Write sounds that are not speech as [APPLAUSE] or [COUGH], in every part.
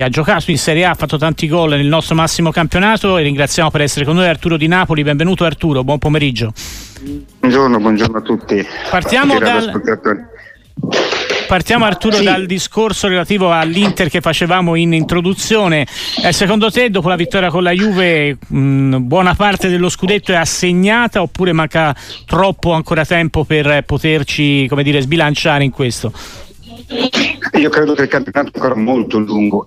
ha giocato in Serie A, ha fatto tanti gol nel nostro massimo campionato e ringraziamo per essere con noi Arturo Di Napoli. Benvenuto Arturo, buon pomeriggio. Buongiorno, buongiorno a tutti. Partiamo dal... Partiamo Arturo sì. dal discorso relativo all'Inter che facevamo in introduzione. Eh, secondo te dopo la vittoria con la Juve mh, buona parte dello scudetto è assegnata oppure manca troppo ancora tempo per poterci come dire, sbilanciare in questo? Io credo che il campionato è ancora molto lungo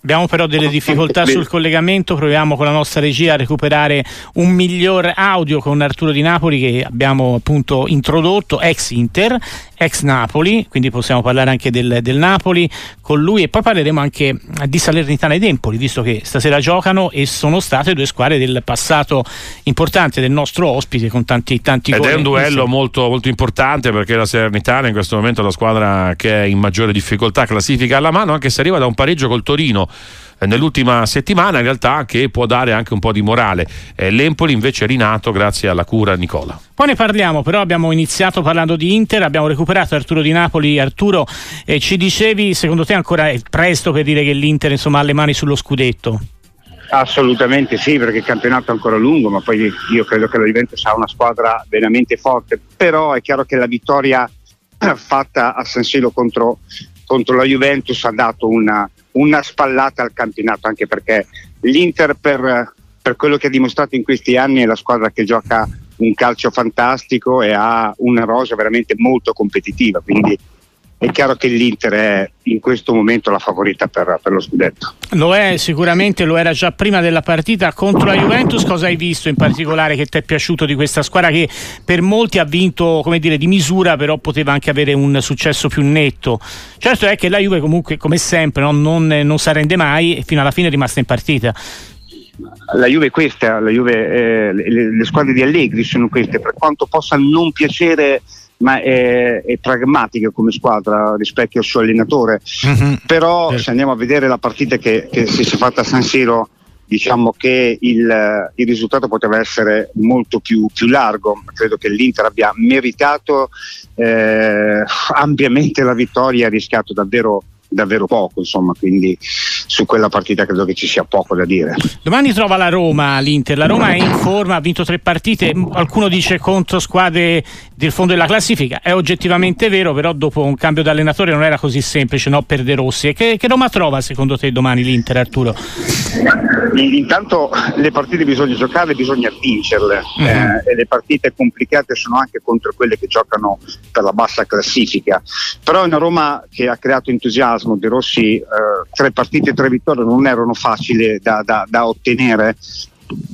Abbiamo però delle difficoltà sul collegamento, proviamo con la nostra regia a recuperare un miglior audio con Arturo Di Napoli che abbiamo appunto introdotto, ex Inter, ex Napoli, quindi possiamo parlare anche del, del Napoli. Con lui e poi parleremo anche di Salernitana ed Empoli, visto che stasera giocano e sono state due squadre del passato importante del nostro ospite con tanti tanti Ed è un duello molto, molto importante perché la Salernitana in questo momento è la squadra che è in maggiore difficoltà, classifica alla mano, anche se arriva da un pareggio col Torino nell'ultima settimana in realtà che può dare anche un po' di morale. Eh, L'Empoli invece è rinato grazie alla cura Nicola. Poi ne parliamo, però abbiamo iniziato parlando di Inter, abbiamo recuperato Arturo Di Napoli. Arturo, eh, ci dicevi, secondo te ancora è presto per dire che l'Inter insomma, ha le mani sullo scudetto? Assolutamente sì, perché il campionato è ancora lungo, ma poi io credo che la Juventus ha una squadra veramente forte, però è chiaro che la vittoria [CLEARS THROAT] fatta a San Siro contro, contro la Juventus ha dato una, una spallata al campionato, anche perché l'Inter per, per, quello che ha dimostrato in questi anni è la squadra che gioca un calcio fantastico e ha una rosa veramente molto competitiva, quindi è chiaro che l'Inter è in questo momento la favorita per, per, lo scudetto. Lo è sicuramente, lo era già prima della partita contro la Juventus. Cosa hai visto in particolare che ti è piaciuto di questa squadra che per molti ha vinto come dire, di misura, però poteva anche avere un successo più netto? Certo è che la Juve comunque, come sempre, no? non, non si arrende mai e fino alla fine è rimasta in partita la Juve è questa, la Juve, eh, le, le, squadre di Allegri sono queste, per quanto possa non piacere ma è, è, pragmatica come squadra rispetto al suo allenatore. Mm-hmm. Però se andiamo a vedere la partita che, che si è fatta a San Siro, diciamo che il, il risultato poteva essere molto più, più, largo. Credo che l'Inter abbia meritato eh, ampiamente la vittoria, ha rischiato davvero davvero poco, insomma, quindi su quella partita credo che ci sia poco da dire. Domani trova la Roma l'Inter, la Roma è in forma, ha vinto tre partite, qualcuno dice contro squadre del fondo della classifica, è oggettivamente vero, però dopo un cambio di allenatore non era così semplice no, per De Rossi. E che, che Roma trova secondo te domani l'Inter Arturo? Intanto le partite bisogna giocare, bisogna vincerle mm-hmm. eh, e le partite complicate sono anche contro quelle che giocano per la bassa classifica, però è una Roma che ha creato entusiasmo entusiasmo De Rossi, eh, tre partite e tre vittorie non erano facili da, da, da ottenere.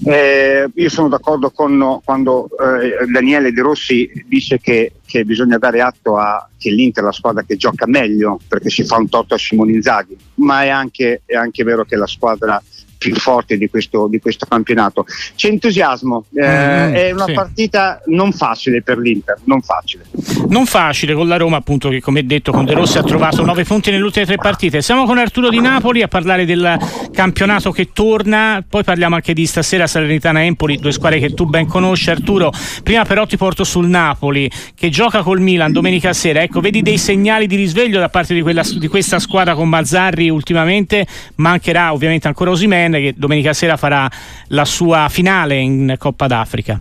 Eh, io sono d'accordo con quando eh, Daniele De Rossi dice che, che, bisogna dare atto a che l'Inter è la squadra che gioca meglio perché si fa un torto a Simone Inzaghi, ma è anche, è anche vero che la squadra più forte di questo, di questo campionato. C'è entusiasmo, eh, mm, è una sì. partita non facile per l'Inter, non facile. Non facile con la Roma appunto che come detto con De Rossi ha trovato 9 punti nelle ultime tre partite. Siamo con Arturo Di Napoli a parlare del campionato che torna, poi parliamo anche di stasera Salernitana Empoli, due squadre che tu ben conosci Arturo. Prima però ti porto sul Napoli che gioca col Milan domenica sera. Ecco, vedi dei segnali di risveglio da parte di, quella, di questa squadra con Mazzarri ultimamente, mancherà ovviamente ancora Osimen che domenica sera farà la sua finale in Coppa d'Africa.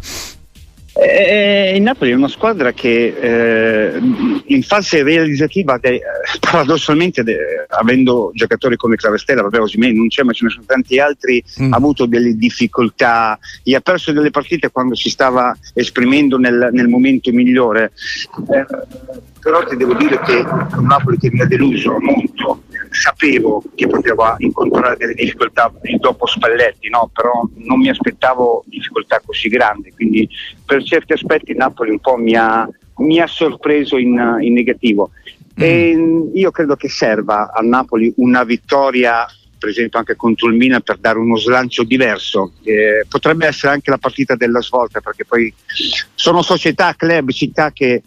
Eh, il Napoli è una squadra che eh, in fase realizzativa, de, paradossalmente, de, avendo giocatori come Clavestella, vabbè Osimè non c'è, ma ce ne sono tanti altri, mm. ha avuto delle difficoltà, e ha perso delle partite quando si stava esprimendo nel, nel momento migliore. Eh, però ti devo dire che un Napoli che mi ha deluso molto sapevo che poteva incontrare delle difficoltà dopo Spalletti, no? però non mi aspettavo difficoltà così grandi, quindi per certi aspetti Napoli un po' mi ha, mi ha sorpreso in, in negativo. Mm. E io credo che serva a Napoli una vittoria per esempio anche contro il Milan per dare uno slancio diverso. Eh, potrebbe essere anche la partita della svolta perché poi sono società, club, città che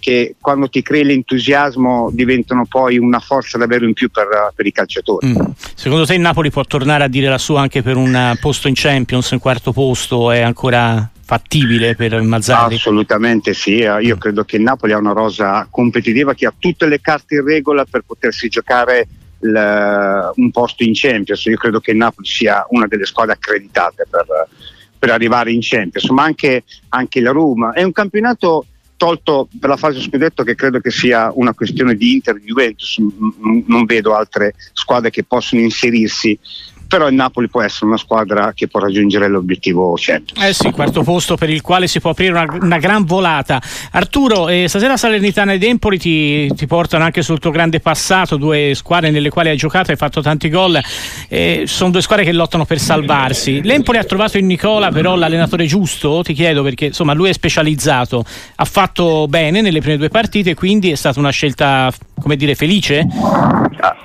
che quando ti crei l'entusiasmo diventano poi una forza davvero in più per, per i calciatori. Mm. Secondo te il Napoli può tornare a dire la sua anche per un posto in Champions, un quarto posto, è ancora fattibile per Mazzarri? Assolutamente sì, io credo che il Napoli ha una rosa competitiva che ha tutte le carte in regola per potersi giocare il, un posto in Champions. Io credo che il Napoli sia una delle squadre accreditate per, per arrivare in Champions, ma anche, anche la Roma. È un campionato tolto per la fase scudetto che credo che sia una questione di Inter e Juventus, non vedo altre squadre che possono inserirsi però il Napoli può essere una squadra che può raggiungere l'obiettivo Champions. Eh sì, quarto posto per il quale si può aprire una, una gran volata. Arturo, eh, stasera Salernitana ed Empoli ti, ti, portano anche sul tuo grande passato, due squadre nelle quali hai giocato, hai fatto tanti gol, eh, sono due squadre che lottano per salvarsi. L'Empoli ha trovato in Nicola però l'allenatore giusto, ti chiedo perché insomma lui è specializzato, ha fatto bene nelle prime due partite, quindi è stata una scelta come dire felice?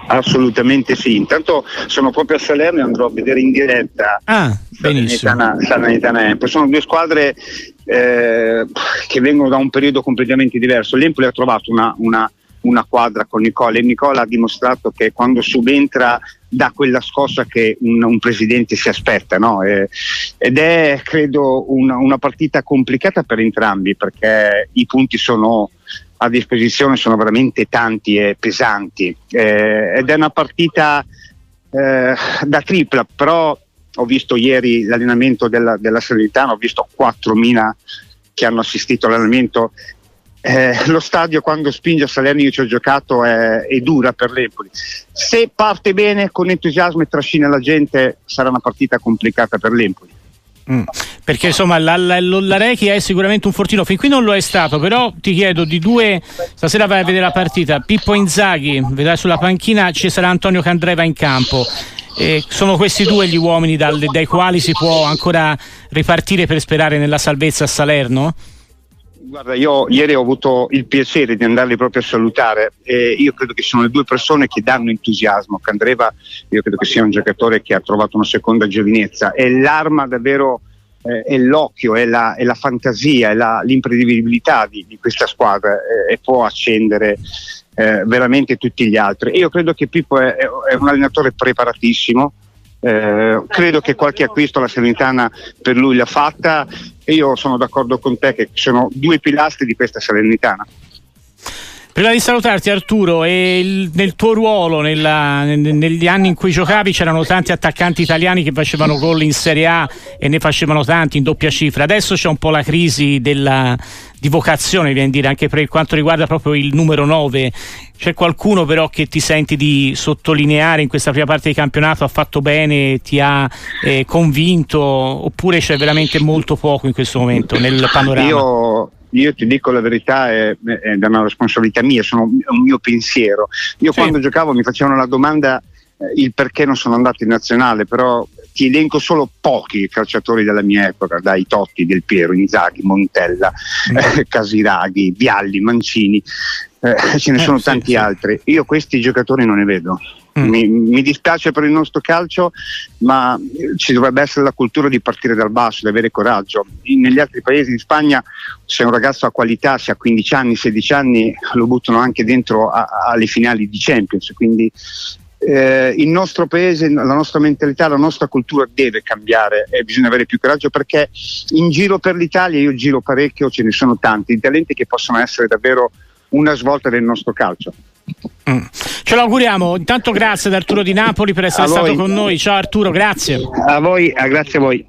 Assolutamente sì, intanto sono proprio a Salerno e andrò a vedere in diretta ah, Salernitana, Salernitana Sono due squadre eh, che vengono da un periodo completamente diverso. L'Empoli ha trovato una, una, una quadra con Nicola e Nicola ha dimostrato che quando subentra dà quella scossa che un, un presidente si aspetta no? eh, ed è credo una, una partita complicata per entrambi perché i punti sono a disposizione sono veramente tanti e pesanti eh, ed è una partita eh, da tripla, però ho visto ieri l'allenamento della, della Salernitana, ho visto 4.000 che hanno assistito all'allenamento. Eh, lo stadio quando spinge a Salerno, io ci ho giocato, è, è dura per l'Empoli. Se parte bene, con entusiasmo e trascina la gente, sarà una partita complicata per l'Empoli. Mm. Perché insomma la, la, la Rechi è sicuramente un fortino, fin qui non lo è stato, però ti chiedo di due, stasera vai a vedere la partita, Pippo Inzaghi, vedrai sulla panchina ci sarà Antonio Candreva in campo. E sono questi due gli uomini dal, dai quali si può ancora ripartire per sperare nella salvezza a Salerno? Guarda, io ieri ho avuto il piacere di andarli proprio a salutare e io credo che siano le due persone che danno entusiasmo. Candreva io credo che sia un giocatore che ha trovato una seconda giovinezza, è l'arma davvero, eh, è l'occhio, è la, è la fantasia, è la, l'imprevedibilità di, di, questa squadra eh, e può accendere eh, veramente tutti gli altri. Io credo che Pippo è, è un allenatore preparatissimo, eh, credo che qualche acquisto la Salernitana per lui l'ha fatta e io sono d'accordo con te che sono due pilastri di questa Salernitana. Prima di salutarti Arturo, il, nel tuo ruolo, nella, negli anni in cui giocavi c'erano tanti attaccanti italiani che facevano gol in Serie A e ne facevano tanti in doppia cifra. Adesso c'è un po' la crisi della, di vocazione, viene dire, anche per quanto riguarda proprio il numero 9. C'è qualcuno però che ti senti di sottolineare in questa prima parte di campionato, ha fatto bene, ti ha eh, convinto oppure c'è veramente molto poco in questo momento nel panorama? Io io ti dico la verità, è, è una responsabilità mia, sono un mio pensiero. Io sì. quando giocavo mi facevano la domanda eh, il perché non sono andato in nazionale, però ti elenco solo pochi calciatori della mia epoca, dai Totti, Del Piero, Inzaghi, Montella, mm. eh, Casiraghi, Vialli, Mancini, eh, ce ne eh, sono sì, tanti sì. altri. Io questi giocatori non ne vedo. Mm. Mi, mi, dispiace per il nostro calcio, ma ci dovrebbe essere la cultura di partire dal basso, di avere coraggio. In, negli altri paesi, in Spagna, se un ragazzo ha qualità, se ha 15 anni, 16 anni, lo buttano anche dentro a, alle finali di Champions. Quindi eh, il nostro paese, la nostra mentalità, la nostra cultura deve cambiare e bisogna avere più coraggio perché in giro per l'Italia, io giro parecchio, ce ne sono tanti, talenti che possono essere davvero una svolta del nostro calcio. Mm. Ce l'auguriamo. Intanto grazie ad Arturo di Napoli per essere stato con noi. Ciao Arturo, grazie. A voi, grazie a voi.